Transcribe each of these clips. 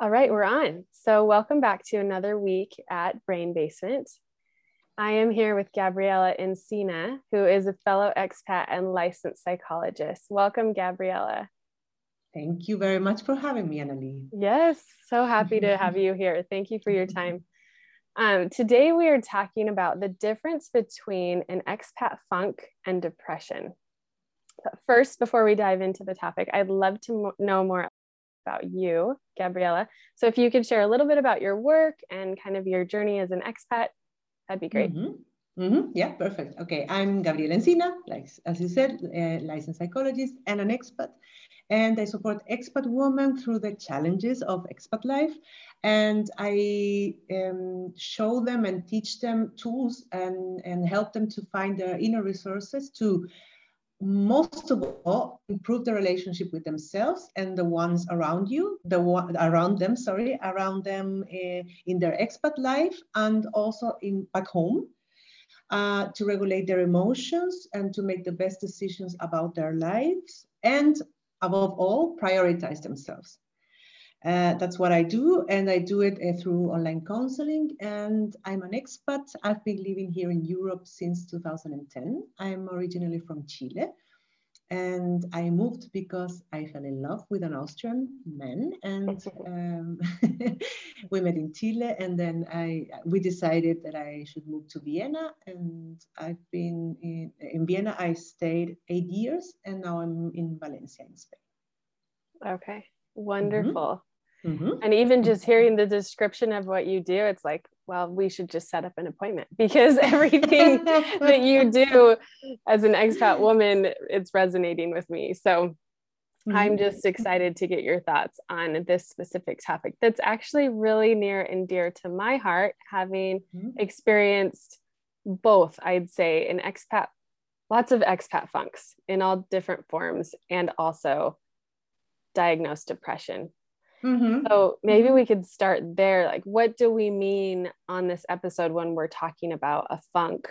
All right, we're on. So, welcome back to another week at Brain Basement. I am here with Gabriella Encina, who is a fellow expat and licensed psychologist. Welcome, Gabriella. Thank you very much for having me, Annalie. Yes, so happy to have you here. Thank you for your time. Um, today, we are talking about the difference between an expat funk and depression. But first, before we dive into the topic, I'd love to mo- know more about you, Gabriela. So if you could share a little bit about your work and kind of your journey as an expat, that'd be great. Mm-hmm. Mm-hmm. Yeah, perfect. Okay, I'm Gabriela Encina, like as you said, a licensed psychologist and an expat, and I support expat women through the challenges of expat life, and I um, show them and teach them tools and and help them to find their inner resources to most of all improve the relationship with themselves and the ones around you the one around them sorry around them uh, in their expat life and also in back home uh, to regulate their emotions and to make the best decisions about their lives and above all prioritize themselves uh, that's what I do, and I do it uh, through online counseling. And I'm an expat. I've been living here in Europe since 2010. I'm originally from Chile, and I moved because I fell in love with an Austrian man, and um, we met in Chile. And then I we decided that I should move to Vienna, and I've been in, in Vienna. I stayed eight years, and now I'm in Valencia, in Spain. Okay, wonderful. Mm-hmm. And even just hearing the description of what you do, it's like, well, we should just set up an appointment because everything that you do as an expat woman, it's resonating with me. So mm-hmm. I'm just excited to get your thoughts on this specific topic that's actually really near and dear to my heart, having mm-hmm. experienced both, I'd say, in expat, lots of expat funks in all different forms, and also diagnosed depression Mm-hmm. So maybe we could start there. Like, what do we mean on this episode when we're talking about a funk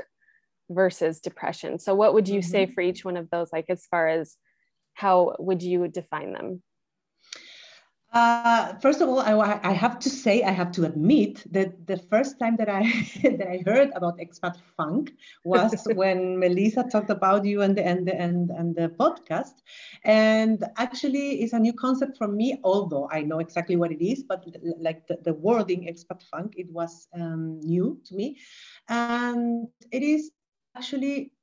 versus depression? So, what would you mm-hmm. say for each one of those? Like, as far as how would you define them? Uh, first of all, I, I, have to say, I have to admit that the first time that I that I heard about expat funk was when Melissa talked about you and the and the and, and the podcast, and actually, it's a new concept for me. Although I know exactly what it is, but like the, the wording expat funk, it was um, new to me, and it is actually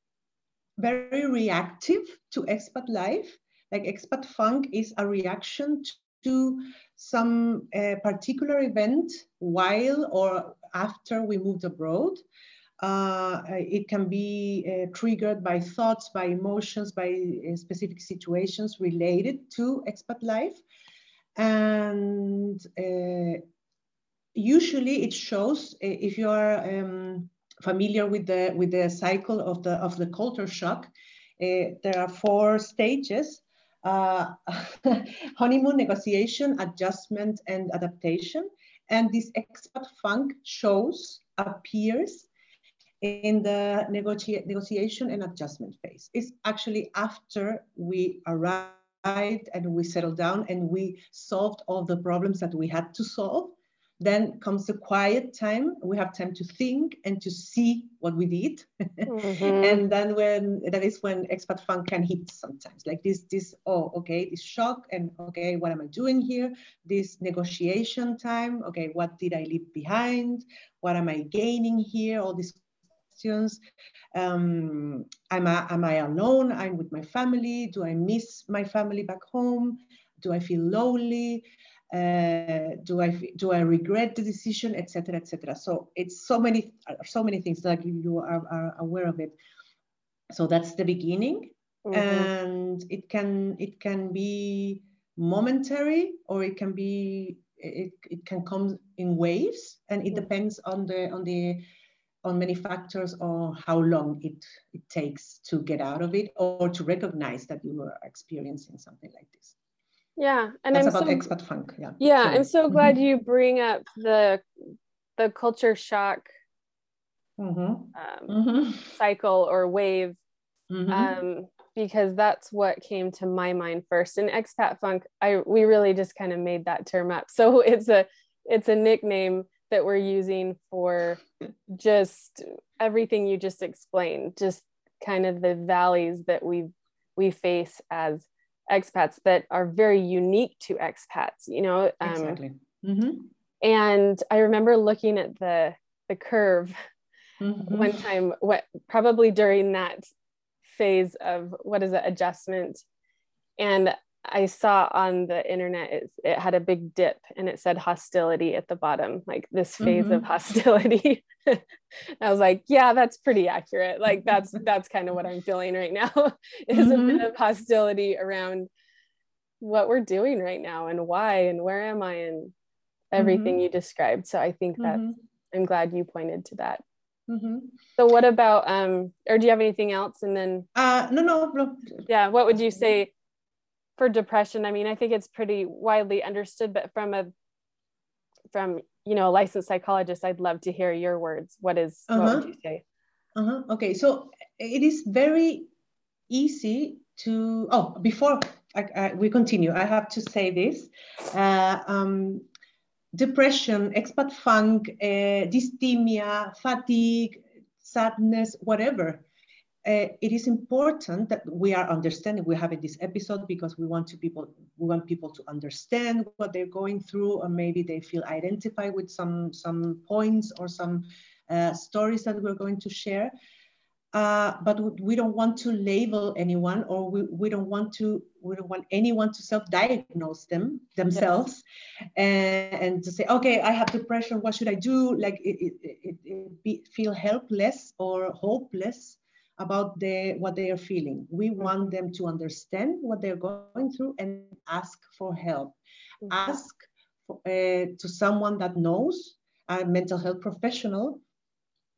very reactive to expat life. Like expat funk is a reaction to some uh, particular event while or after we moved abroad. Uh, it can be uh, triggered by thoughts, by emotions, by uh, specific situations related to expat life. And uh, usually it shows, uh, if you are um, familiar with the, with the cycle of the, of the culture shock, there are four stages uh, honeymoon negotiation, adjustment, and adaptation. And this expat funk shows, appears in the negotia negotiation and adjustment phase. It's actually after we arrived and we settled down and we solved all the problems that we had to solve then comes the quiet time. We have time to think and to see what we did. Mm-hmm. and then when that is when expat fun can hit sometimes. Like this, this, oh, okay, this shock and okay, what am I doing here? This negotiation time, okay, what did I leave behind? What am I gaining here? All these questions. Um, am, I, am I alone? I'm with my family. Do I miss my family back home? Do I feel lonely? Uh, do I do I regret the decision, etc., etc. So it's so many so many things that you are, are aware of it. So that's the beginning, mm-hmm. and it can it can be momentary or it can be it, it can come in waves, and it mm-hmm. depends on the on the on many factors or how long it, it takes to get out of it or to recognize that you are experiencing something like this. Yeah, and That's I'm about so, expat funk. Yeah. Yeah, I'm so glad mm-hmm. you bring up the the culture shock mm-hmm. Um, mm-hmm. cycle or wave. Mm-hmm. Um, because that's what came to my mind first. And expat funk, I we really just kind of made that term up. So it's a it's a nickname that we're using for just everything you just explained, just kind of the valleys that we we face as expats that are very unique to expats, you know. Um, exactly. Mm-hmm. And I remember looking at the the curve mm-hmm. one time, what probably during that phase of what is it adjustment, and I saw on the internet it, it had a big dip and it said hostility at the bottom, like this phase mm-hmm. of hostility. I was like, yeah, that's pretty accurate. Like that's that's kind of what I'm feeling right now is mm-hmm. a bit mm-hmm. of hostility around what we're doing right now and why and where am I and everything mm-hmm. you described. So I think that mm-hmm. I'm glad you pointed to that. Mm-hmm. So what about um or do you have anything else and then uh no no no yeah what would you say for depression i mean i think it's pretty widely understood but from a from you know a licensed psychologist i'd love to hear your words what is, uh-huh. what would you say uh-huh. okay so it is very easy to oh before I, I, we continue i have to say this uh, um, depression expat funk uh, dysthymia fatigue sadness whatever uh, it is important that we are understanding we have in this episode because we want to people we want people to understand what they're going through or maybe they feel identified with some some points or some uh, stories that we're going to share. Uh, but we don't want to label anyone or we, we don't want to we don't want anyone to self-diagnose them themselves. Yes. and, and, to say okay i have depression what should i do? Like it, it, it, it be, feel helpless or hopeless about the, what they are feeling. We want them to understand what they're going through and ask for help. Mm-hmm. Ask for, uh, to someone that knows, a mental health professional,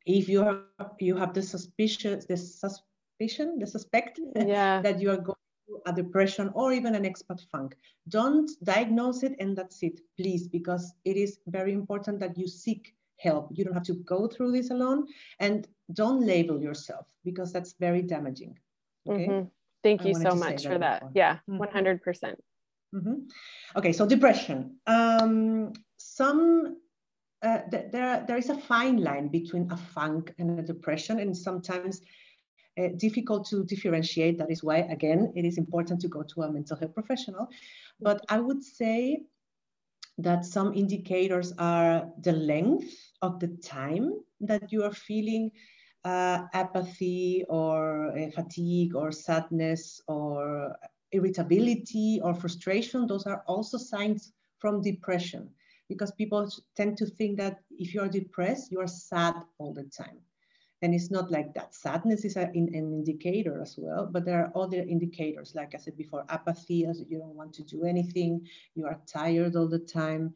if you are you have the suspicion, the suspicion, the suspect yeah. that you are going through a depression or even an expat funk. Don't diagnose it and that's it, please, because it is very important that you seek help. You don't have to go through this alone. And don't label yourself because that's very damaging. Okay. Mm-hmm. Thank you so much for that. Before. Yeah, mm-hmm. 100%. percent mm-hmm. Okay, so depression. Um, some uh, th- there there is a fine line between a funk and a depression, and sometimes uh, difficult to differentiate. That is why, again, it is important to go to a mental health professional. But I would say that some indicators are the length of the time that you are feeling uh, apathy or uh, fatigue or sadness or irritability or frustration. Those are also signs from depression because people tend to think that if you are depressed, you are sad all the time. And it's not like that. Sadness is a, an indicator as well, but there are other indicators, like I said before, apathy, as you don't want to do anything, you are tired all the time,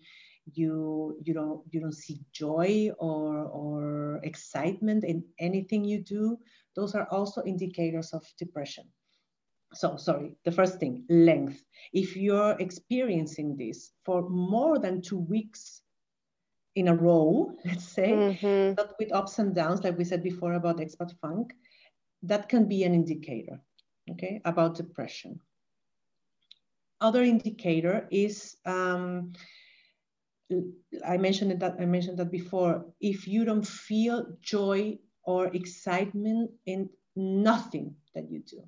you you don't you don't see joy or or excitement in anything you do. Those are also indicators of depression. So sorry, the first thing, length. If you're experiencing this for more than two weeks in a row, let's say, mm-hmm. but with ups and downs, like we said before about expat funk, that can be an indicator, okay, about depression. Other indicator is, um, I mentioned that I mentioned that before. If you don't feel joy or excitement in nothing that you do,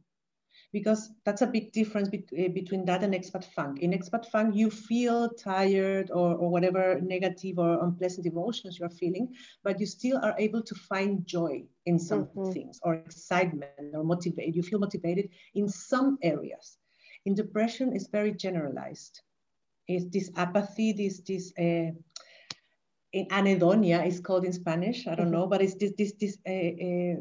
because that's a big difference be eh, between that and expat funk. In expat funk, you feel tired or, or whatever negative or unpleasant emotions you're feeling, but you still are able to find joy in some mm -hmm. things or excitement or motivate. You feel motivated in some areas. In depression, it's very generalized. It's this apathy, this this uh, in anhedonia is called in Spanish. I don't mm -hmm. know, but it's this this this uh, uh,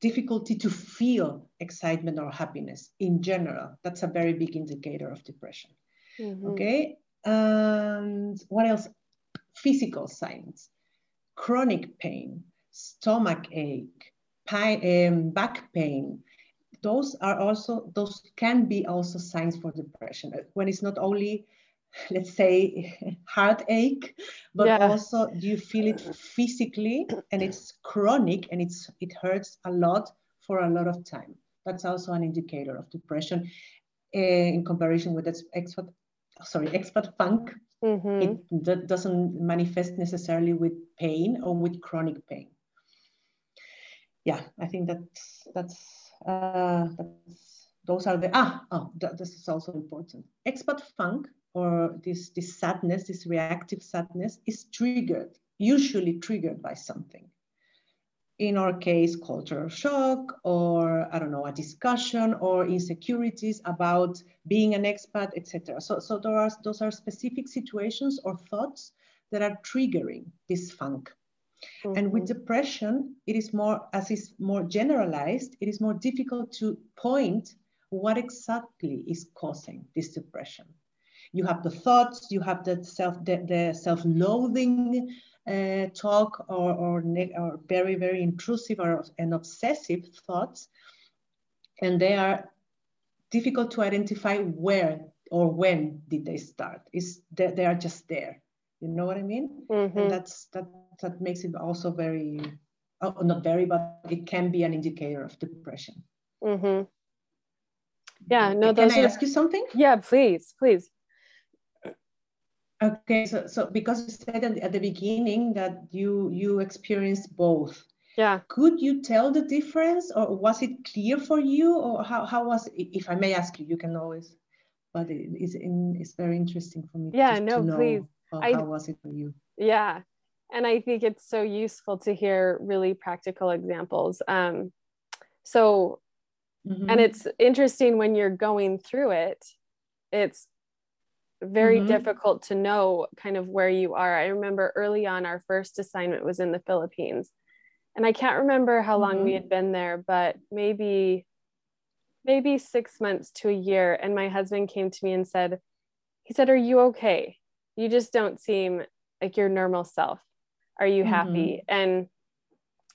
difficulty to feel excitement or happiness in general. That's a very big indicator of depression. Mm-hmm. Okay. And what else? Physical signs, chronic pain, stomach ache, pain, um, back pain. Those are also, those can be also signs for depression when it's not only let's say heartache but yeah. also you feel it physically and it's chronic and it's it hurts a lot for a lot of time That's also an indicator of depression uh, in comparison with that's expat, sorry, expat funk. Mm-hmm. It that doesn't manifest necessarily with pain or with chronic pain. Yeah, I think that's that's, uh, that's those are the ah oh that, this is also important. Expat funk or this this sadness, this reactive sadness, is triggered usually triggered by something in our case, cultural shock, or I don't know, a discussion or insecurities about being an expat, etc. So, so there are, those are specific situations or thoughts that are triggering this funk. Mm-hmm. And with mm-hmm. depression, it is more, as is more generalized, it is more difficult to point what exactly is causing this depression. You have the thoughts, you have the self, the, the self-loathing, uh, talk or, or, or, very, very intrusive or, and obsessive thoughts. And they are difficult to identify where or when did they start. Is they, they are just there. You know what I mean? Mm-hmm. And that's that that makes it also very oh, not very, but it can be an indicator of depression. Mm-hmm. Yeah, no. Can I are... ask you something? Yeah, please, please. Okay, so so because you said at the beginning that you you experienced both. Yeah. Could you tell the difference, or was it clear for you, or how how was it? If I may ask you, you can always. But it is in, it's very interesting for me. Yeah, no, please. How, I, how was it for you? Yeah, and I think it's so useful to hear really practical examples. Um, so, mm-hmm. and it's interesting when you're going through it. It's very mm-hmm. difficult to know kind of where you are. I remember early on, our first assignment was in the Philippines. And I can't remember how long mm-hmm. we had been there, but maybe, maybe six months to a year. And my husband came to me and said, he said, Are you okay? You just don't seem like your normal self. Are you happy? Mm-hmm. And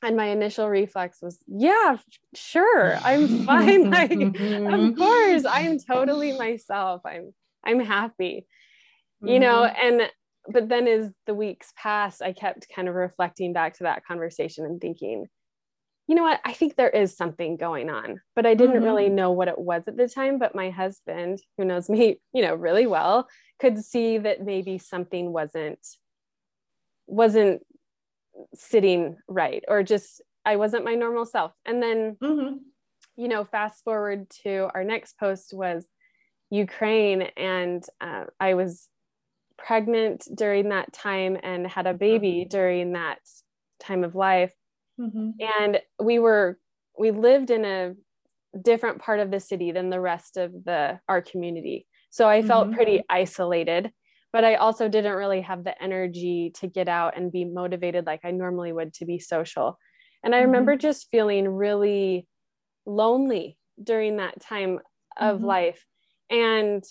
and my initial reflex was yeah sure i'm fine like of course i'm totally myself i'm I'm happy, mm-hmm. you know, mm-hmm. and but then as the weeks passed, I kept kind of reflecting back to that conversation and thinking, you know what, I think there is something going on, but I didn't mm-hmm. really know what it was at the time. But my husband, who knows me, you know, really well, could see that maybe something wasn't wasn't sitting right or just I wasn't my normal self. And then, mm-hmm. you know, fast forward to our next post was Ukraine, and uh, I was pregnant during that time and had a baby mm-hmm. during that time of life. Mm-hmm. And we were we lived in a different part of the city than the rest of the our community. So I felt mm-hmm. pretty isolated, but I also didn't really have the energy to get out and be motivated like I normally would to be social. And I mm-hmm. remember just feeling really lonely during that time of mm-hmm. life and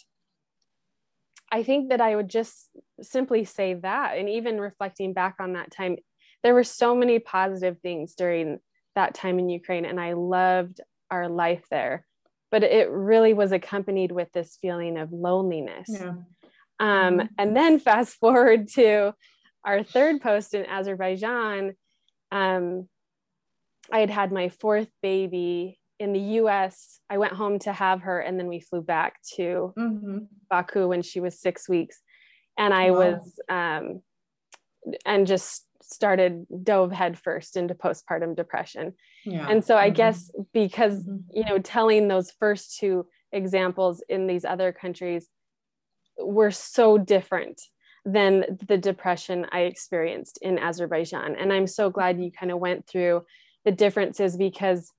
I think that I would just simply say that. And even reflecting back on that time, there were so many positive things during that time in Ukraine, and I loved our life there. But it really was accompanied with this feeling of loneliness. Yeah. Um, mm-hmm. And then fast forward to our third post in Azerbaijan. Um, I had had my fourth baby in the US, I went home to have her, and then we flew back to mm-hmm. Baku when she was six weeks. And I wow. was, um, and just started dove headfirst into postpartum depression. Yeah. And so I mm-hmm. guess because, mm-hmm. you know, telling those first two examples in these other countries were so different than the depression I experienced in Azerbaijan. And I'm so glad you kind of went through the differences because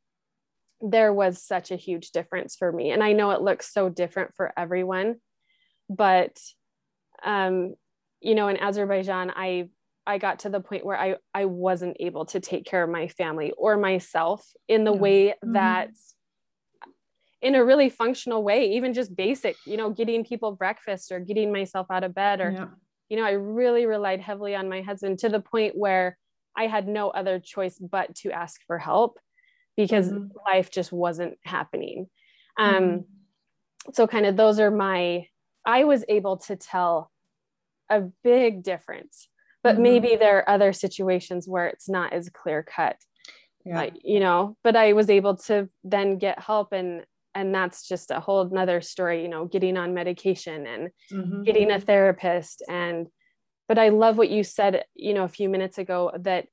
there was such a huge difference for me and i know it looks so different for everyone but um you know in azerbaijan i i got to the point where i i wasn't able to take care of my family or myself in the yeah. way mm-hmm. that in a really functional way even just basic you know getting people breakfast or getting myself out of bed or yeah. you know i really relied heavily on my husband to the point where i had no other choice but to ask for help because mm-hmm. life just wasn't happening. Um, mm-hmm. So, kind of, those are my, I was able to tell a big difference, but mm-hmm. maybe there are other situations where it's not as clear cut. yeah. Uh, you know, but I was able to then get help and and that's just a whole nother story, you know, getting on medication and mm-hmm. getting a therapist and but I love what you said, you know, a few minutes ago that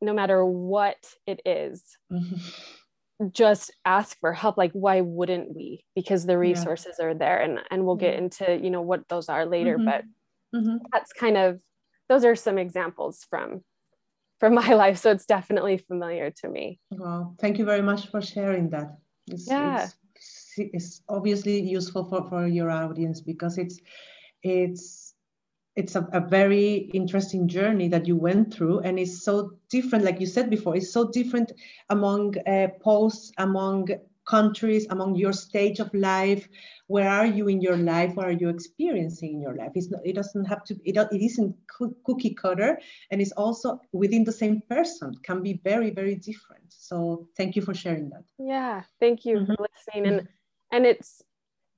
no matter what it is, mm-hmm. just ask for help. Like, why wouldn't we? Because the resources yeah. are there, and and we'll get into you know what those are later. Mm-hmm. But mm-hmm. that's kind of those are some examples from from my life. So it's definitely familiar to me. Well, thank you very much for sharing that. It's, yeah. It's, it's obviously useful for, for your audience because it's it's it's a, a, very interesting journey that you went through and it's so different like you said before it's so different among uh, posts among countries among your stage of life. Where are you in your life? What are you experiencing in your life? It's not, it doesn't have to it, it isn't cookie cutter and it's also within the same person can be very very different. So thank you for sharing that. Yeah thank you mm-hmm. for listening and and it's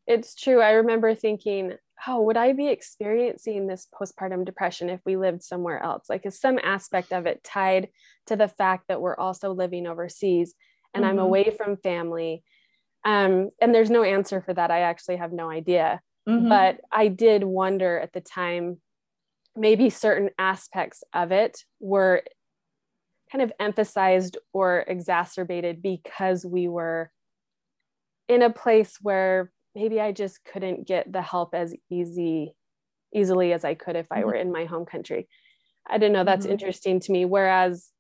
it's true. I remember thinking oh, would I be experiencing this postpartum depression if we lived somewhere else? Like, is some aspect of it tied to the fact that we're also living overseas and mm-hmm. I'm away from family? Um, and there's no answer for that. I actually have no idea. Mm-hmm. But I did wonder at the time, maybe certain aspects of it were kind of emphasized or exacerbated because we were in a place where maybe I just couldn't get the help as easy easily as I could if I were mm-hmm. in my home country. I don't know. That's mm-hmm. interesting to me. Whereas,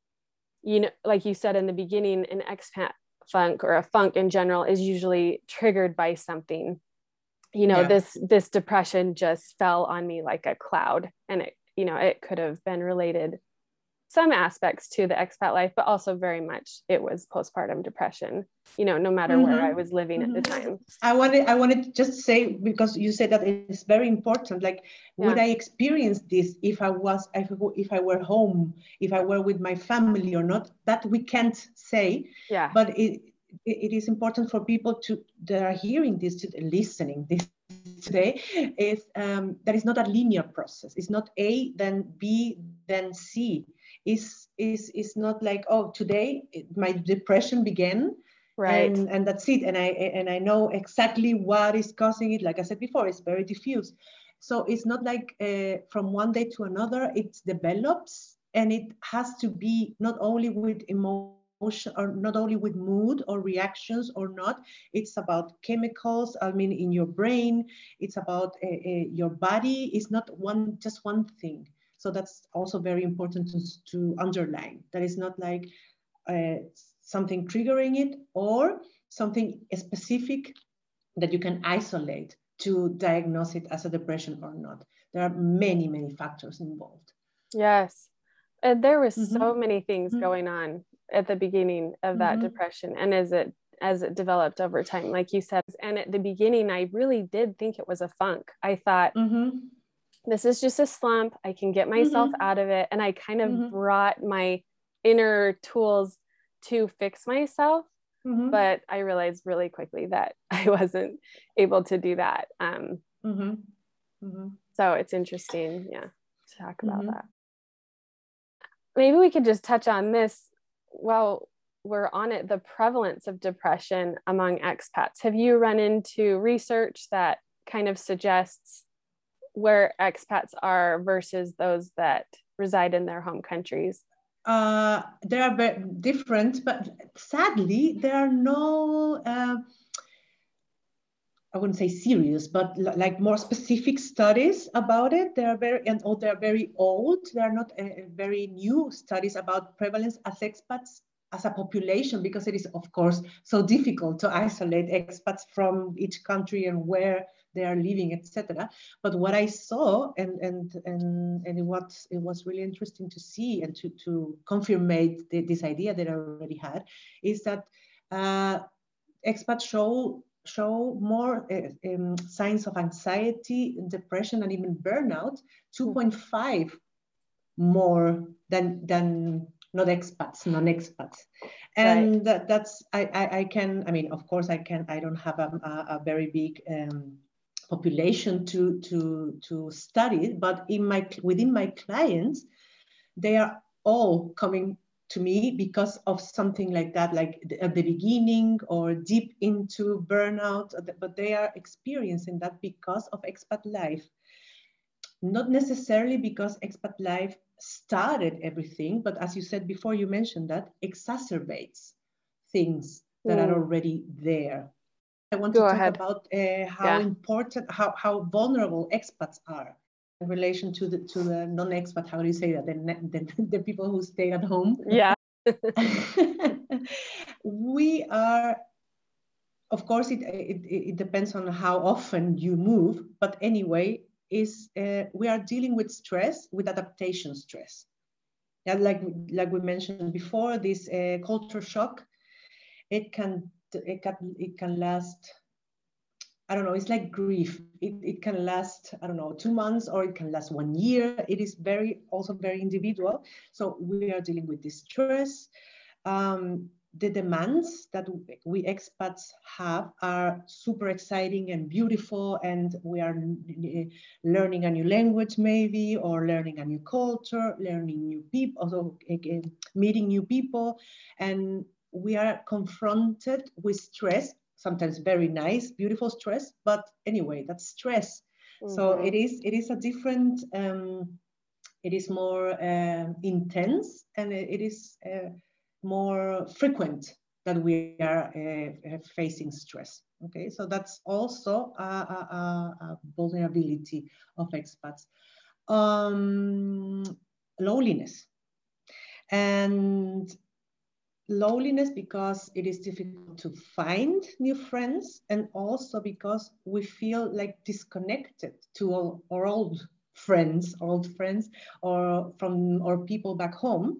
you know, like you said in the beginning, an expat funk or a funk in general is usually triggered by something. You know, yeah. this this depression just fell on me like a cloud, and it, you know, it could have been related some aspects to the expat life, but also very much it was postpartum depression, you know, no matter mm-hmm. where I was living mm-hmm. at the mm-hmm. time. I wanted I wanted to just say because you said that it's very important. Like yeah. would I experience this if I was if, if I were home, if I were with my family or not? That we can't say. Yeah. But it it is important for people to that are hearing this to listening this today is um, that is not a linear process. It's not A then B then C is is is not like oh today my depression began right. and, and that's it. And i and i know exactly what is causing it. Like i said before it's very diffuse. So it's not like uh, from one day to another it develops and it has to be not only with emotion or not only with mood or reactions or not. It's about chemicals i mean in your brain. It's about uh, uh, your body. It's not one just one thing so that's also very important to, to underline. That is not like uh, something triggering it or something specific that you can isolate to diagnose it as a depression or not. There are many, many factors involved. Yes. And there was mm-hmm. so many things mm-hmm. going on at the beginning of that mm-hmm. depression and as it as it developed over time like you said and at the beginning i really did think it was a funk i thought mm-hmm this is just a slump. I can get myself mm-hmm. out of it. And I kind of mm-hmm. brought my inner tools to fix myself. Mm-hmm. But I realized really quickly that I wasn't able to do that. Um, mm-hmm. Mm-hmm. so it's interesting, yeah, to talk about mm-hmm. that. Maybe we could just touch on this while we're on it the prevalence of depression among expats. Have you run into research that kind of suggests where expats are versus those that reside in their home countries? Uh, they are very different, but sadly, there are no, uh, I wouldn't say serious, but like more specific studies about it. They are very, and oh, they're very old. They are not uh, very new studies about prevalence as expats as a population because it is of course so difficult to isolate expats from each country and where they are living, etc. But what I saw, and and and and it was it was really interesting to see and to to confirm the, this idea that I already had, is that uh, expats show show more uh, um, signs of anxiety, depression, and even burnout, 2.5 more than than not expats, non-expats. And right. that, that's, I, I, I, can, I mean, of course I can, I don't have a, a, a very big um, population to, to, to study, but in my, within my clients, they are all coming to me because of something like that, like at the beginning or deep into burnout, but they are experiencing that because of expat life. Not necessarily because expat life started everything, but as you said before, you mentioned that exacerbates things that mm. are already there. I want Go to talk ahead. about uh, how yeah. important, how, how vulnerable expats are in relation to the to the non-expat. How do you say that? The, the, the people who stay at home. Yeah. we are, of course, it, it, it depends on how often you move, but anyway, is uh, we are dealing with stress, with adaptation stress. Yeah, like like we mentioned before, this uh, culture shock, it can it can it can last I don't know, it's like grief. It, it can last, I don't know, two months or it can last one year. It is very, also very individual. So we are dealing with this. Um, the demands that we expats have are super exciting and beautiful and we are eh, learning a new language maybe or learning a new culture learning new people also again, meeting new people and we are confronted with stress sometimes very nice, beautiful stress, but anyway, that's stress. Mm-hmm. So it is it is a different. Um, it is more uh, intense and it is uh, more frequent that we are uh, facing stress. Okay, so that's also a, a, a vulnerability of expats. Um, loneliness. And loneliness because it is difficult to find new friends and also because we feel like disconnected to all our old friends old friends or from our people back home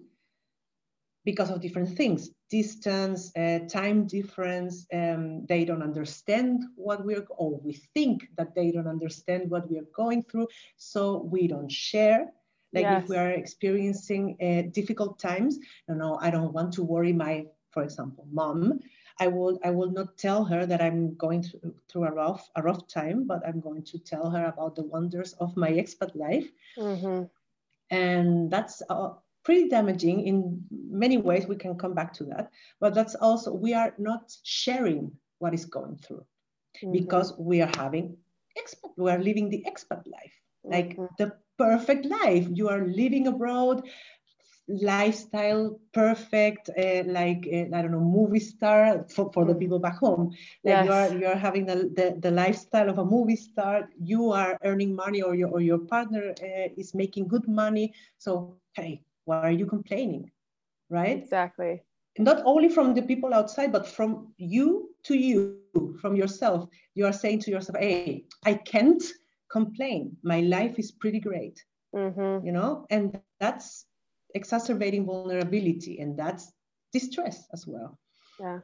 because of different things. Distance uh, time difference um, they don't understand what we're or we think that they don't understand what we are going through so we don't share like yes. if we are experiencing uh, difficult times, you know, I don't want to worry my, for example, mom. I will I will not tell her that I'm going through, through a rough a rough time, but I'm going to tell her about the wonders of my expat life, mm-hmm. and that's uh, pretty damaging in many ways. We can come back to that, but that's also we are not sharing what is going through mm-hmm. because we are having expat. We are living the expat life, like mm-hmm. the perfect life. You are living abroad, lifestyle perfect, uh, like uh, I don't know, movie star for, for the mm. people back home. Like yes. you are you are having the, the, the lifestyle of a movie star. You are earning money, or your or your partner uh, is making good money. So hey, why are you complaining, right? Exactly. Not only from the people outside, but from you to you, from yourself. You are saying to yourself, "Hey, I can't complain. My life is pretty great. Mm-hmm. You know, and that's exacerbating vulnerability and that's distress as well. Yeah.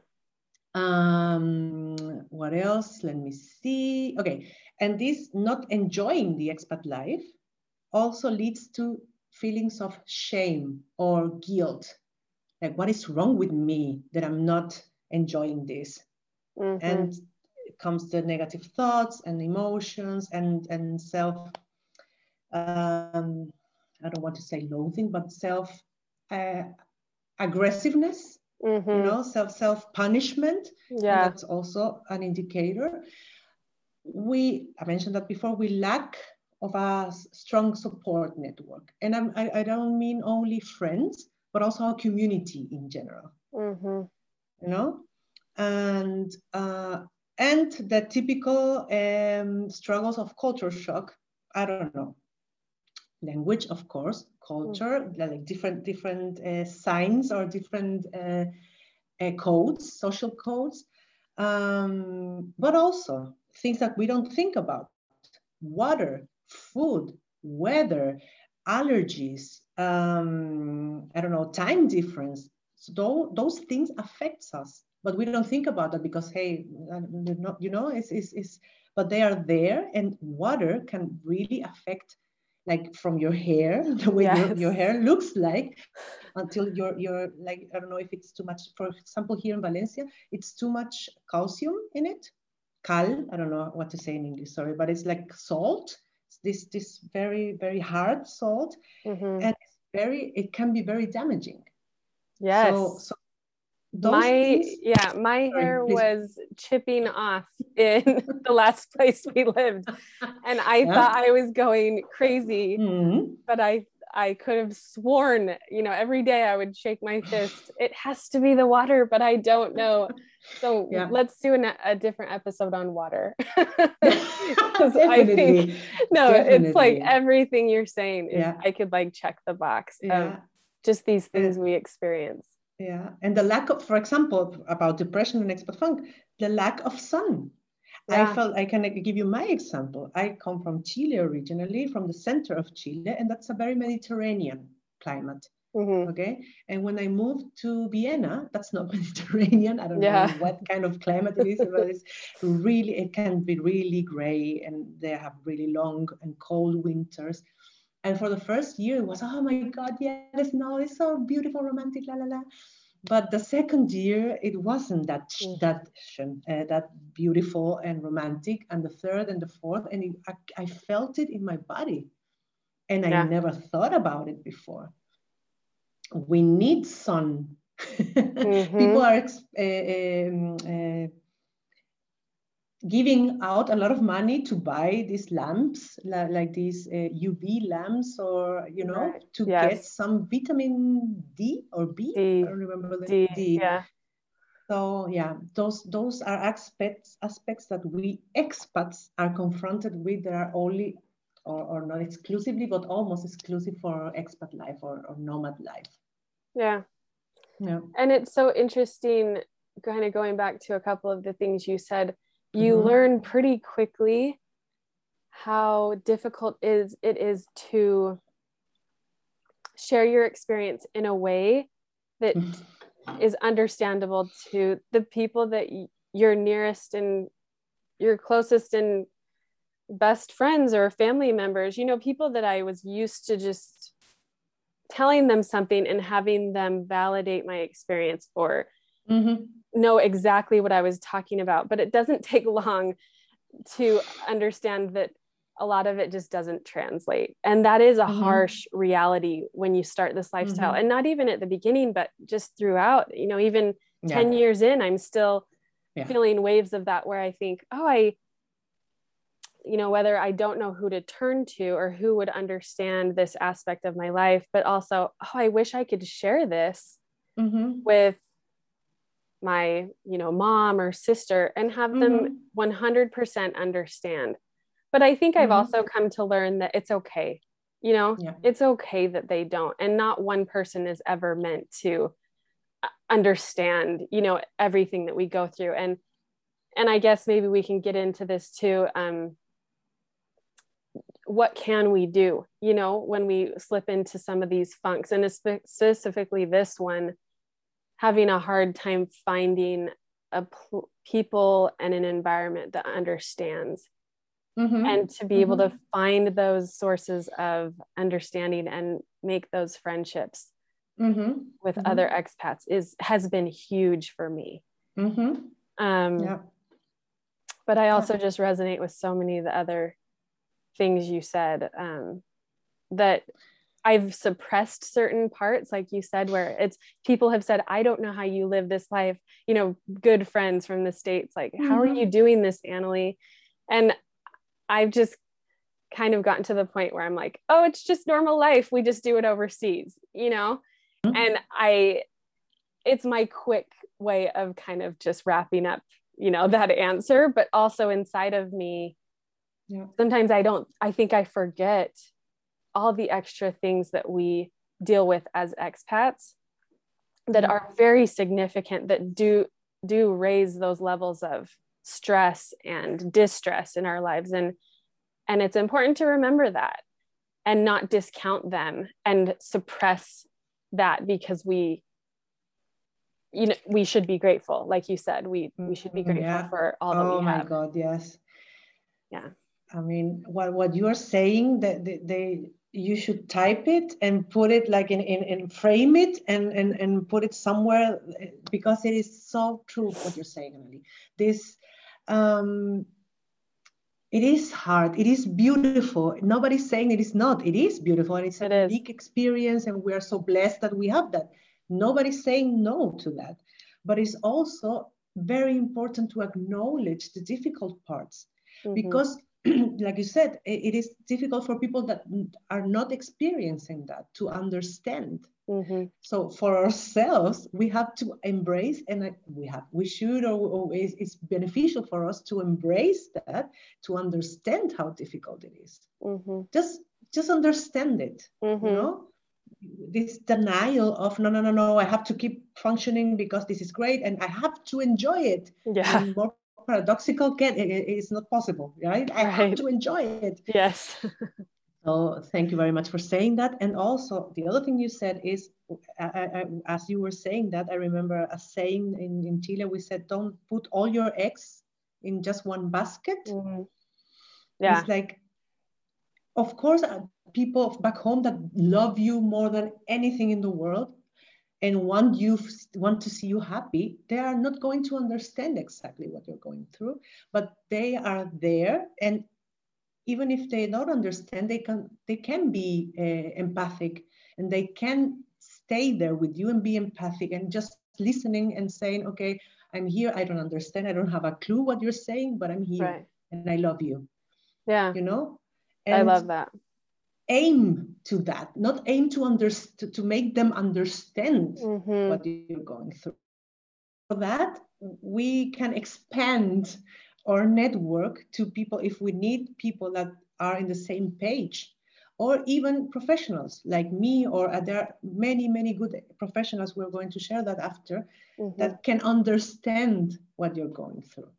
Um, what else? Let me see. Okay. And this not enjoying the expat life also leads to feelings of shame or guilt. Like, what is wrong with me that I'm not enjoying this? Mm-hmm. And comes the negative thoughts and emotions and and self um, I don't want to say loathing, but self uh, aggressiveness, mm-hmm. you know, self self punishment. Yeah, that's also an indicator. We I mentioned that before. We lack of a strong support network, and I'm, I I don't mean only friends, but also our community in general. Mm-hmm. You know, and uh, and the typical um, struggles of culture shock. I don't know. Language, of course, culture, mm. like different different uh, signs or different uh, uh, codes, social codes, um, but also things that we don't think about: water, food, weather, allergies. Um, I don't know, time difference. So those, those things affects us but we don't think about that because hey not, you know it's, it's, it's but they are there and water can really affect like from your hair the way yes. your, your hair looks like until you're you're like i don't know if it's too much for example here in valencia it's too much calcium in it cal i don't know what to say in english sorry but it's like salt it's this this very very hard salt mm-hmm. and it's very it can be very damaging Yes. So, so my things, yeah, my sorry, hair please. was chipping off in the last place we lived, and I yeah. thought I was going crazy, mm-hmm. but I I could have sworn, you know, every day I would shake my fist. It has to be the water, but I don't know. So yeah. let's do an, a different episode on water. I think no, Definitely. it's like everything you're saying is yeah. I could like check the box yeah. of just these things we experience. Yeah. And the lack of, for example, about depression and expat funk, the lack of sun. Yeah. I felt I can give you my example. I come from Chile originally, from the center of Chile, and that's a very Mediterranean climate. Mm-hmm. Okay. And when I moved to Vienna, that's not Mediterranean. I don't yeah. know what kind of climate it is, but it's really, it can be really gray and they have really long and cold winters. And for the first year, it was, oh my God, yes, no, it's so beautiful, romantic, la la la. But the second year, it wasn't that mm. that uh, that beautiful and romantic. And the third and the fourth, and it, I, I, felt it in my body, and I never thought about it before. We need sun. Mm-hmm. People are uh, um, uh, giving out a lot of money to buy these lamps like, these uh, uv lamps or you know right. to yes. get some vitamin d or b D. i don't remember the d, d. yeah so yeah those those are aspects aspects that we expats are confronted with that are only or, or not exclusively but almost exclusive for expat life or, or nomad life yeah yeah and it's so interesting kind of going back to a couple of the things you said you mm-hmm. learn pretty quickly how difficult is it is to share your experience in a way that mm-hmm. is understandable to the people that you're nearest and your closest and best friends or family members you know people that i was used to just telling them something and having them validate my experience or mm-hmm know exactly what I was talking about, but it doesn't take long to understand that a lot of it just doesn't translate. And that is a mm-hmm. harsh reality when you start this lifestyle. Mm-hmm. And not even at the beginning, but just throughout, you know, even yeah. 10 years in, I'm still yeah. feeling waves of that where I think, oh, I, you know, whether I don't know who to turn to or who would understand this aspect of my life, but also, oh, I wish I could share this mm-hmm. with my you know mom or sister and have mm-hmm. them 100% understand but i think mm-hmm. i've also come to learn that it's okay you know yeah. it's okay that they don't and not one person is ever meant to uh, understand you know everything that we go through and and i guess maybe we can get into this too um what can we do you know when we slip into some of these funks and specifically this one having a hard time finding a pl- people and an environment that understands mm-hmm. and to be mm-hmm. able to find those sources of understanding and make those friendships mm-hmm. with mm-hmm. other expats is has been huge for me mm-hmm. um, yeah. but i also yeah. just resonate with so many of the other things you said um, that I've suppressed certain parts, like you said, where it's people have said, I don't know how you live this life. You know, good friends from the States, like, mm-hmm. how are mm-hmm. you doing this, Annalie? And I've just kind of gotten to the point where I'm like, oh, it's just normal life. We just do it overseas, you know? Mm-hmm. And I, it's my quick way of kind of just wrapping up, you know, that answer, but also inside of me, yeah. sometimes I don't, I think I forget all the extra things that we deal with as expats that mm-hmm. are very significant that do do raise those levels of stress and distress in our lives. And and it's important to remember that and not discount them and suppress that because we you know we should be grateful. Like you said we we should be grateful yeah. for all that oh we have. Oh my god yes. Yeah. I mean what what you're saying that they, they you should type it and put it like in, in, in frame it and, and, and put it somewhere because it is so true what you're saying, Emily. This um, it is hard. It is beautiful. Nobody's saying it is not. It is beautiful. And it's a it unique experience, and we are so blessed that we have that. Nobody's saying no to that. But it's also very important to acknowledge the difficult parts mm-hmm. because like you said, it is difficult for people that are not experiencing that to understand. Mm-hmm. So for ourselves, we have to embrace, and we have, we should, or, or it's, it's, beneficial for us to embrace that, to understand how difficult it is. Mm-hmm. Just, just understand it. Mm-hmm. You know, this denial of no, no, no, no, I have to keep functioning because this is great, and I have to enjoy it. Yeah. And more paradoxical get it's not possible right? I right. have to enjoy it. Yes. So thank you very much for saying that. And also the other thing you said is I, I, as you were saying that i remember a saying in, in chile we said don't put all your eggs in just one basket. Mm-hmm. yeah. it's like of course uh, people back home that love you more than anything in the world and want you want to see you happy they are not going to understand exactly what you're going through but they are there. And even if they don't understand they can they can be uh, empathic and they can stay there with you and be empathic and just listening and saying okay i'm here. I don't understand. I don't have a clue what you're saying but i'm here right. and i love you. Yeah. You know? And i love that aim to that, not aim to understand to, make them understand mm-hmm. what you're going through. For that, we can expand our network to people if we need people that are in the same page or even professionals like me or there are many many good professionals we're going to share that after mm-hmm. that can understand what you're going through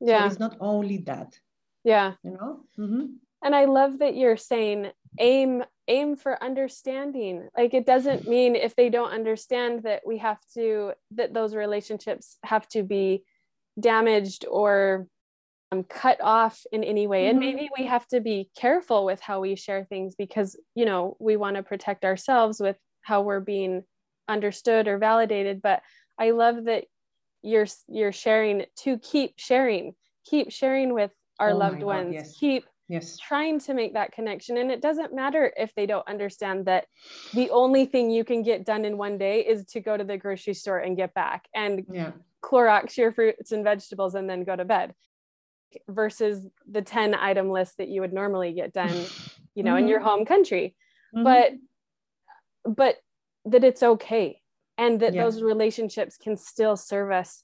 yeah so it's not only that yeah you know mm-hmm. And i love that you're saying aim aim for understanding. Like it doesn't mean if they don't understand that we have to that those relationships have to be damaged or um, cut off in any way. Mm-hmm. and maybe we have to be careful with how we share things because you know we want to protect ourselves with how we're being understood or validated. But i love that you're you're sharing to keep sharing. Keep sharing with our oh loved ones. yes. keep yes trying to make that connection and it doesn't matter if they don't understand that the only thing you can get done in one day is to go to the grocery store and get back and yeah. Clorox your fruits and vegetables and then go to bed versus the 10 item list that you would normally get done you know mm-hmm. in your home country mm-hmm. but but that it's okay and that yeah. those relationships can still serve us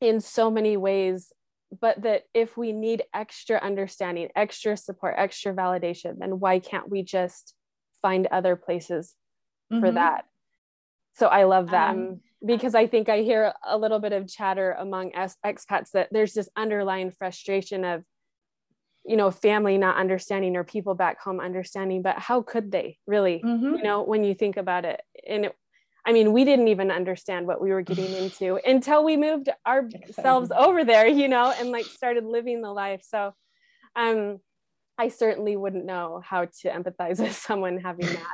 in so many ways but that if we need extra understanding, extra support, extra validation, then why can't we just find other places mm-hmm. for that? So I love that um, because I think I hear a little bit of chatter among expats that there's this underlying frustration of, you know, family not understanding or people back home understanding, but how could they really, mm-hmm. you know, when you think about it? And it, I mean, we didn't even understand what we were getting into until we moved ourselves over there, you know, and like started living the life. So, um, I certainly wouldn't know how to empathize with someone having not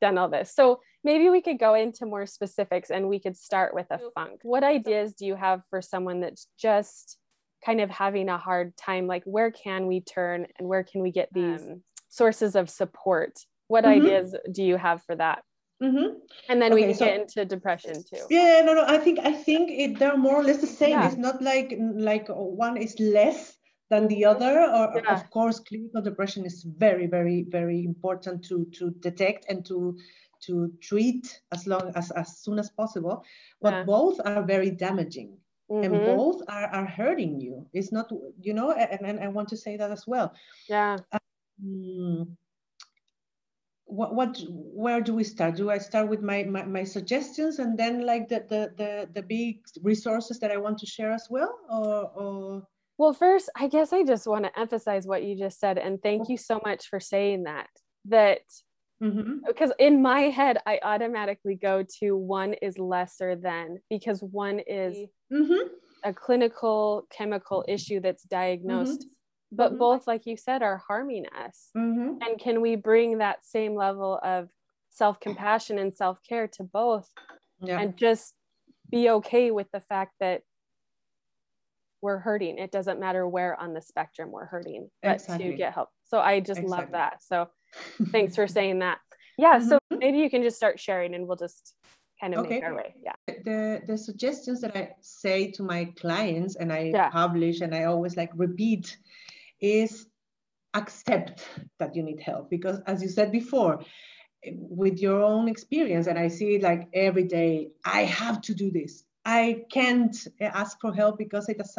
done all this. So maybe we could go into more specifics and we could start with a funk. What ideas do you have for someone that's just kind of having a hard time? Like, where can we turn and where can we get these um, sources of support? What mm-hmm. ideas do you have for that? Mm-hmm. And then okay, we can so, get into depression too. Yeah, no, no. I think I think it, they're more or less the same. Yeah. It's not like like one is less than the other. Or yeah. of course, clinical depression is very, very, very important to to detect and to to treat as long as as soon as possible. But yeah. both are very damaging. Mm-hmm. and both are, are hurting you it's not you know and, and i want to say that as well yeah um, what, what where do we start do i start with my, my, my suggestions and then like the, the the the big resources that i want to share as well or, or... well first i guess i just want to emphasize what you just said and thank you so much for saying that that mm-hmm. because in my head i automatically go to one is lesser than because one is mm-hmm. a clinical chemical issue that's diagnosed mm-hmm but mm-hmm. both like you said are harming us mm-hmm. and can we bring that same level of self-compassion and self-care to both yeah. and just be okay with the fact that we're hurting it doesn't matter where on the spectrum we're hurting but exactly. to get help so i just exactly. love that so thanks for saying that yeah mm-hmm. so maybe you can just start sharing and we'll just kind of okay. make our way. Yeah. The the suggestions that I say to my clients and I yeah. publish and I always like repeat is accept that you need help. Because as you said before with your own experience and i see it like every day i have to do this. I can't ask for help because it is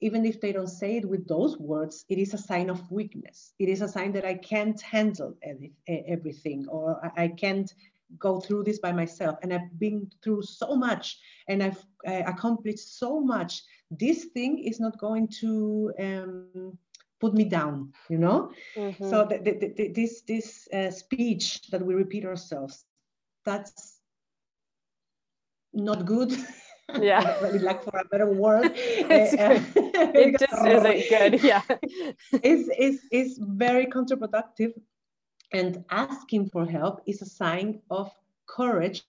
even if they don't say it with those words it is a sign of weakness. It is a sign that i can't handle everything or i can't go through this by myself. And i've been through so much and i've accomplished so much. This thing is not going to um, put me down you know? Mm-hmm. so the, the, the, this this uh, speech that we repeat ourselves that's not good. Yeah. Really like for a better word. It's uh, it just isn't good yeah. It's, is is very counterproductive and asking for help is a sign of courage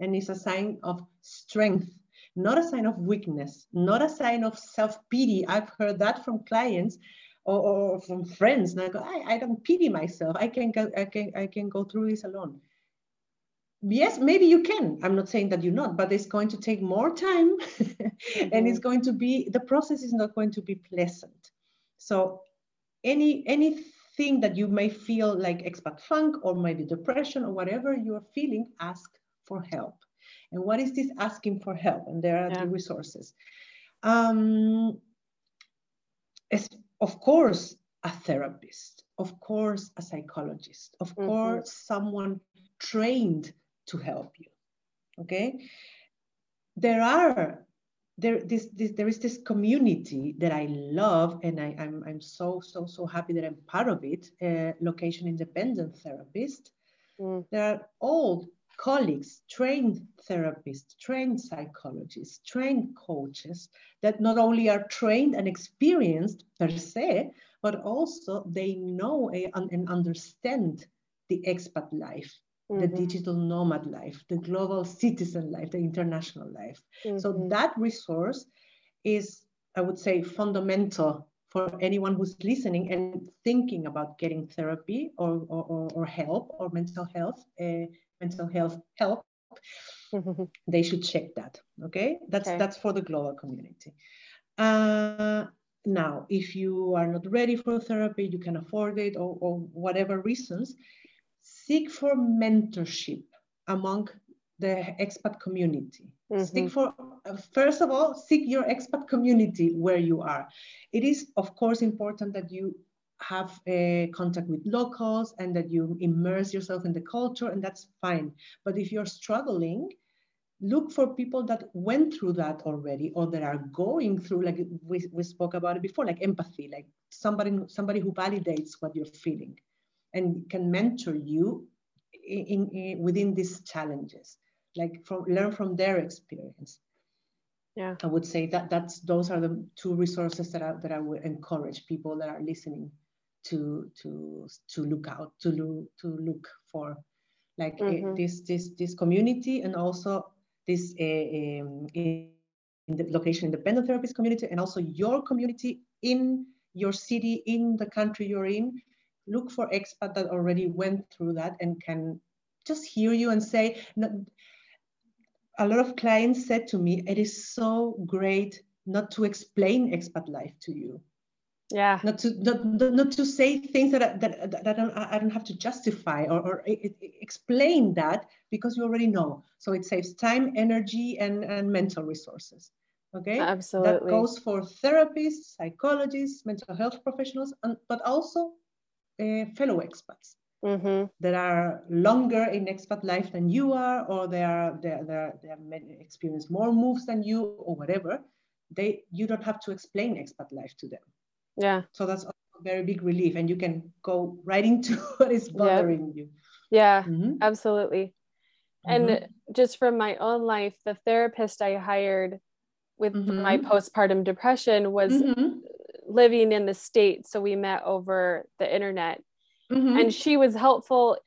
and is a sign of strength not a sign of weakness not a sign of self-pity. I've heard that from clients or, or from friends. And I go, I, I don't pity myself. I can go, I can, I can go through this alone. Yes, maybe you can. I'm not saying that you're not, but it's going to take more time mm-hmm. and it's going to be, the process is not going to be pleasant. So any, anything that you may feel like expat funk or maybe depression or whatever you're feeling, ask for help. And what is this asking for help? And there are yeah. the resources. Um, of course, a therapist, of course, a psychologist, of mm-hmm. course, someone trained to help you. Okay. There are there this, this there is this community that I love and I, I'm I'm so so so happy that I'm part of it. Uh, location independent therapist. Mm. There are old colleagues, trained therapists, trained psychologists, trained coaches that not only are trained and experienced per se, but also they know and understand the expat life, mm-hmm. the digital nomad life, the global citizen life, the international life. Mm-hmm. So that resource is, I would say, fundamental for anyone who's listening and thinking about getting therapy or, or, or help or mental health uh, mental health help, mm-hmm. they should check that. Okay, that's okay. that's for the global community. Uh, now, if you are not ready for therapy, you can afford it, or, or whatever reasons, seek for mentorship among the expat community. Mm-hmm. Seek for uh, first of all, seek your expat community where you are. It is of course important that you have a contact with locals and that you immerse yourself in the culture and that's fine. But if you're struggling look for people that went through that already or that are going through like we, we spoke about it before like empathy like somebody somebody who validates what you're feeling and can mentor you in, in, in within these challenges like from learn from their experience. Yeah. I would say that that's those are the two resources that i that i would encourage people that are listening to to to look out to look to look for like eh, mm-hmm. this this this community and also this um, in, in the location independent therapist community and also your community in your city in the country you're in look for expat that already went through that and can just hear you and say a lot of clients said to me it is so great not to explain expat life to you yeah. Not to not, not to say things that I, that, that I don't I don't have to justify or, or it, it explain that because you already know. So it saves time energy and and mental resources. Okay? Absolutely. that goes for therapists psychologists mental health professionals and, but also uh, fellow expats mm-hmm. that are longer in expat life than you are or they are they are, they, are, they have experienced more moves than you or whatever. They you don't have to explain expat life to them yeah. So that's a very big relief, and you can go right into what is bothering yeah. you. Yeah, mm-hmm. absolutely. And mm-hmm. just from my own life, the therapist I hired with mm-hmm. my postpartum depression was mm-hmm. living in the States. So we met over the internet. Mm-hmm. And she was helpful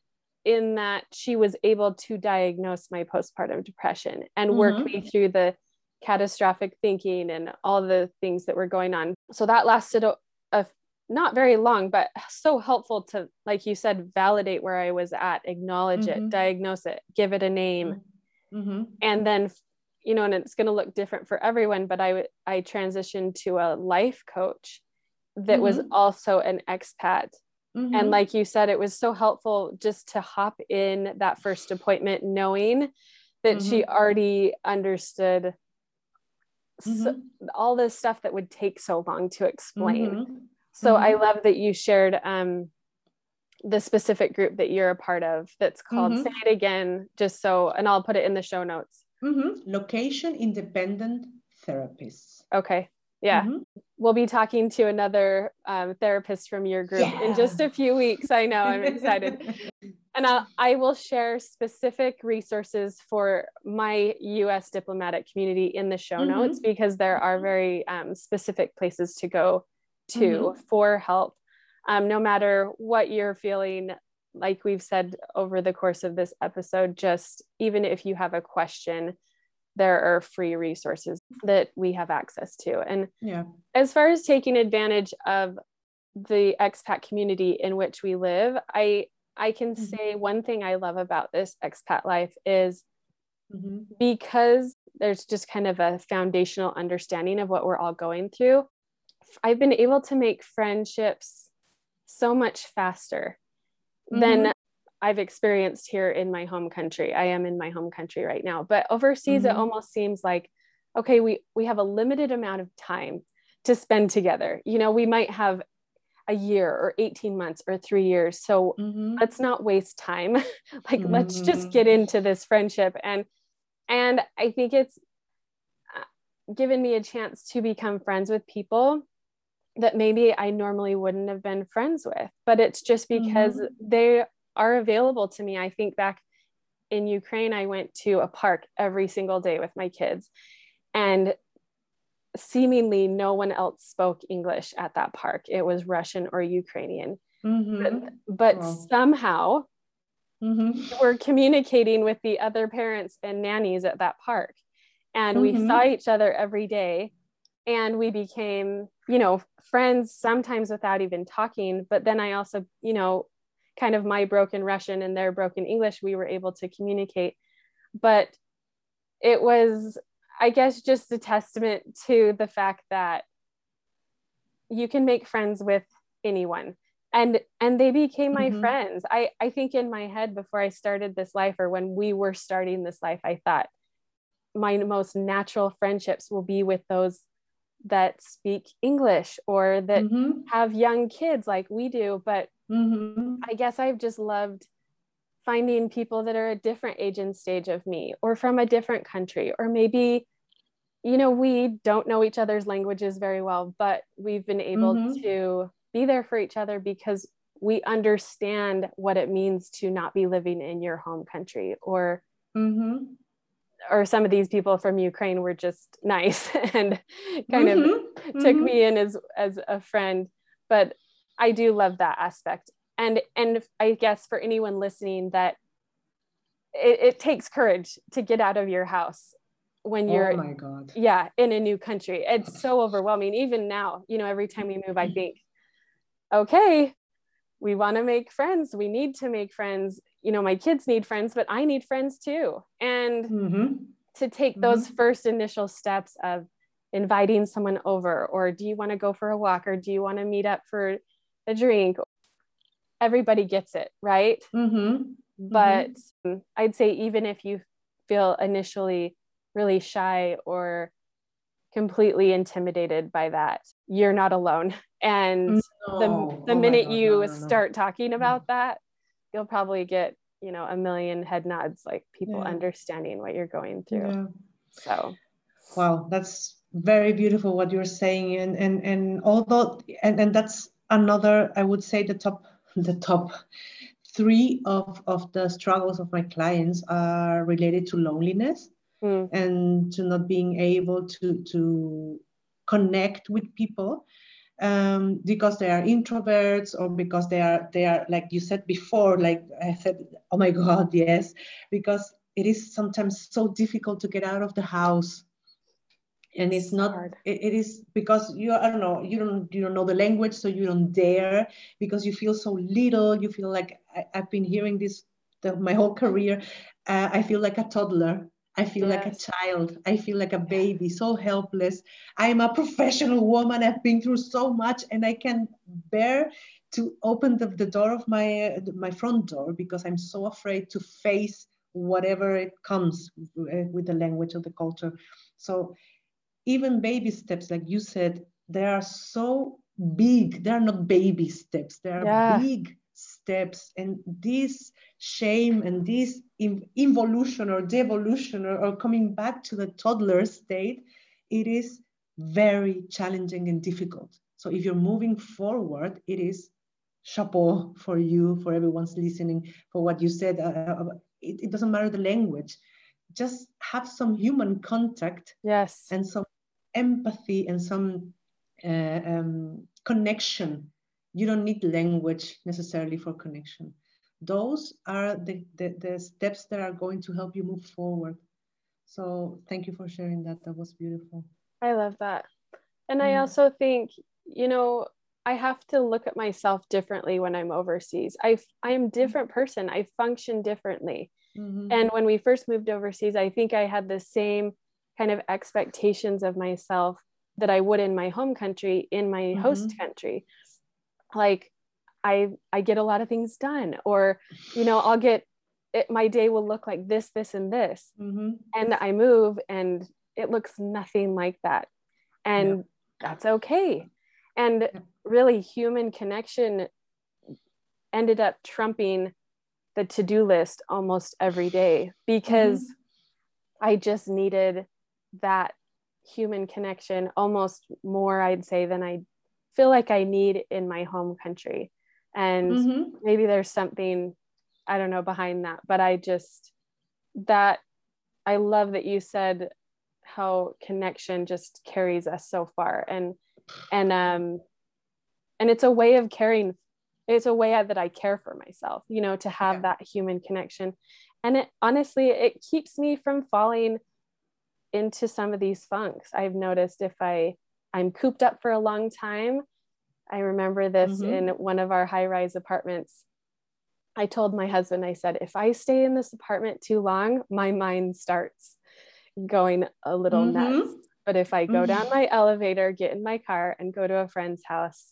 in that she was able to diagnose my postpartum depression and work mm-hmm. me through the catastrophic thinking and all the things that were going on. So that lasted a, not very long, but so helpful to, like you said, validate where I was at, acknowledge mm-hmm. it, diagnose it, give it a name, mm-hmm. and then you know and it's going to look different for everyone but i i transitioned to a life coach that mm-hmm. was also an expat mm-hmm. and like you said it was so helpful just to hop in that first appointment knowing that she mm-hmm. already understood so, mm-hmm. all this stuff that would take so long to explain mm-hmm. so i love that you shared um the specific group that you're a part of that's called mm-hmm. say it again just so and i'll put it in the show notes mm-hmm. location independent therapists okay yeah mm-hmm. we'll be talking to another um, therapist from your group yeah. in just a few weeks i know i'm excited and I'll, I will share specific resources for my us diplomatic community in the show mm-hmm. notes because there are very um, specific places to go to mm-hmm. for help um, no matter what you're feeling like we've said over the course of this episode just even if you have a question there are free resources that we have access to and yeah as far as taking advantage of the expat community in which we live i i can mm-hmm. say one thing i love about this expat life is mm-hmm. because there's just kind of a foundational understanding of what we're all going through i've been able to make friendships so much faster mm-hmm. than I've experienced here in my home country. I am in my home country right now, but overseas mm-hmm. it almost seems like okay, we we have a limited amount of time to spend together. You know, we might have a year or 18 months or 3 years. So mm-hmm. let's not waste time. like mm-hmm. let's just get mm-hmm. into this friendship and and I think it's uh, given me a chance to become friends with people that maybe I normally wouldn't have been friends with, but it's just because mm-hmm. they are available to me. I think back in Ukraine, I went to a park every single day with my kids, and seemingly no one else spoke English at that park. It was Russian or Ukrainian. Mm-hmm. But, but somehow mm-hmm. we're communicating with the other parents and nannies at that park. And we mm-hmm. saw each other every day and we became you know friends sometimes without even talking but then i also you know kind of my broken russian and their broken english we were able to communicate but it was i guess just a testament to the fact that you can make friends with anyone and and they became my mm-hmm. friends i i think in my head before i started this life or when we were starting this life i thought my most natural friendships will be with those that speak English or that mm-hmm. have young kids like we do. But mm-hmm. I guess I've just loved finding people that are a different age and stage of me or from a different country or maybe you know we don't know each other's languages very well but we've been able mm-hmm. to be there for each other because we understand what it means to not be living in your home country or mm-hmm or some of these people from Ukraine were just nice and kind mm-hmm. of took mm-hmm. me in as as a friend. But I do love that aspect. And and I guess for anyone listening that it, it takes courage to get out of your house when you're oh my God. yeah in a new country. It's so overwhelming. Even now, you know, every time we move, I think, okay, we want to make friends. We need to make friends you know my kids need friends but i need friends too and mm-hmm. to take those mm-hmm. first initial steps of inviting someone over or do you want to go for a walk or do you want to meet up for a drink everybody gets it right mm-hmm. but mm-hmm. i'd say even if you feel initially really shy or completely intimidated by that you're not alone and no. the, the oh minute God, you no, no, start talking mm-hmm. about that you'll probably get you know a million head nods like people yeah. understanding what you're going through yeah. so wow that's very beautiful what you're saying and and and although and and that's another i would say the top the top three of of the struggles of my clients are related to loneliness mm. and to not being able to to connect with people um, because they are introverts or because they are they are like you said before like i said oh my god yes because it is sometimes so difficult to get out of the house and it's, not it, it is because you i don't know you don't you don't know the language so you don't dare because you feel so little you feel like I, have been hearing this the, my whole career uh, i feel like a toddler I feel yes. like a child. I feel like a baby, so helpless. I'm a professional woman. I've been through so much, and I can bear to open the, the door of my uh, my front door because I'm so afraid to face whatever it comes uh, with the language of the culture. So even baby steps, like you said, they are so big. They are not baby steps. They are yeah. big steps and this shame and this involution or devolution or, or coming back to the toddler state it is very challenging and difficult so if you're moving forward it is chapeau for you for everyone's listening for what you said uh, uh it, it doesn't matter the language just have some human contact yes and some empathy and some uh, um, connection you don't need language necessarily for connection. Those are the, the, the steps that are going to help you move forward. So thank you for sharing that. That was beautiful. I love that. And mm. I also think, you know, I have to look at myself differently when I'm overseas. I I am different person. I function differently. Mm-hmm. And when we first moved overseas, I think I had the same kind of expectations of myself that I would in my home country in my mm-hmm. host country like i i get a lot of things done or you know i'll get it, my day will look like this this and this mm-hmm. and i move and it looks nothing like that and yeah. that's okay and really human connection ended up trumping the to-do list almost every day because mm-hmm. i just needed that human connection almost more i'd say than i feel like I need in my home country. And mm-hmm. maybe there's something, I don't know, behind that. But I just, that, I love that you said how connection just carries us so far. And, and, um, and it's a way of caring it's a way that I care for myself, you know, to have yeah. that human connection. And it honestly, it keeps me from falling into some of these funks. I've noticed if I I'm cooped up for a long time. I remember this mm-hmm. in one of our high rise apartments. I told my husband, I said, if I stay in this apartment too long, my mind starts going a little mm-hmm. nuts. But if I go mm-hmm. down my elevator, get in my car, and go to a friend's house,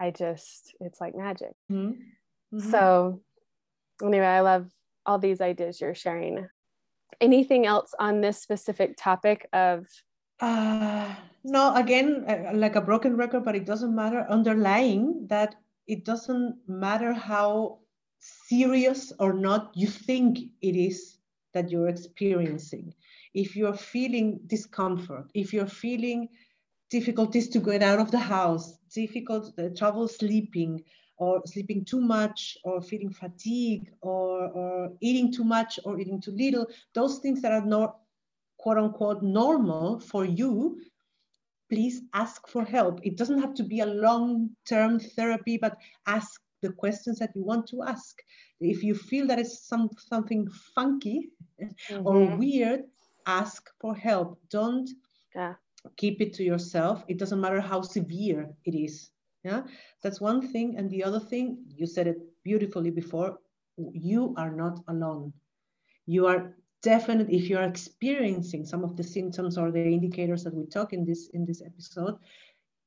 I just, it's like magic. Mm-hmm. Mm-hmm. So, anyway, I love all these ideas you're sharing. Anything else on this specific topic of uh, no, again, uh, like a broken record, but it doesn't matter. Underlying that, it doesn't matter how serious or not you think it is that you're experiencing. If you're feeling discomfort, if you're feeling difficulties to get out of the house, difficult uh, trouble sleeping, or sleeping too much, or feeling fatigue, or, or eating too much, or eating too little, those things that are not quote unquote normal for you, please ask for help. It doesn't have to be a long term therapy, but ask the questions that you want to ask. If you feel that it's some, something funky mm-hmm. or weird, ask for help. Don't yeah. keep it to yourself. It doesn't matter how severe it is. Yeah, that's one thing. And the other thing, you said it beautifully before, you are not alone. You are definitely if you're experiencing some of the symptoms or the indicators that we talk in this in this episode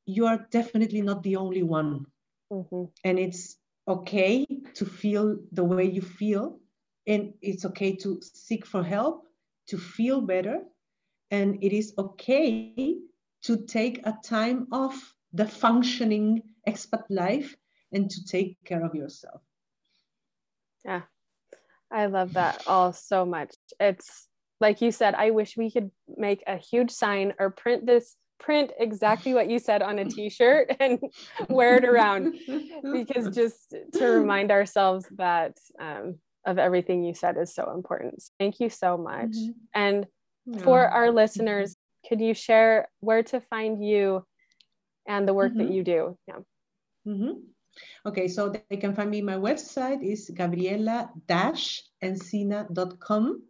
you are definitely not the only one mm-hmm. and it's okay to feel the way you feel and it's okay to seek for help to feel better and it is okay to take a time off the functioning expat life and to take care of yourself yeah I love that all so much. It's like you said, I wish we could make a huge sign or print this print exactly what you said on a t-shirt and wear it around because just to remind ourselves that um, of everything you said is so important. Thank you so much. Mm-hmm. And yeah. for our listeners, could you share where to find you and the work mm-hmm. that you do? Yeah. Mm-hmm. Okay, so they can find me. My website is gabriela-encina.com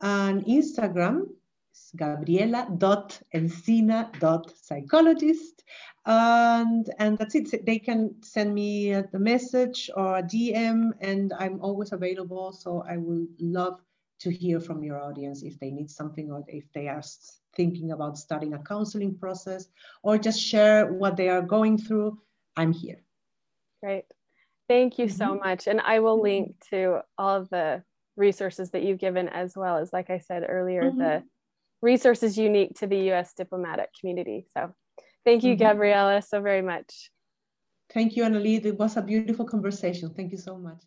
and Instagram is gabriela.encina.psychologist. And, and that's it. They can send me a message or a DM, and I'm always available. So I will love to hear from your audience if they need something or if they are thinking about starting a counseling process or just share what they are going through. I'm here. Great. Thank you mm-hmm. so much. And I will link to all of the resources that you've given, as well as, like I said earlier, mm-hmm. the resources unique to the US diplomatic community. So thank you, mm-hmm. Gabriela, so very much. Thank you, Annalie. It was a beautiful conversation. Thank you so much.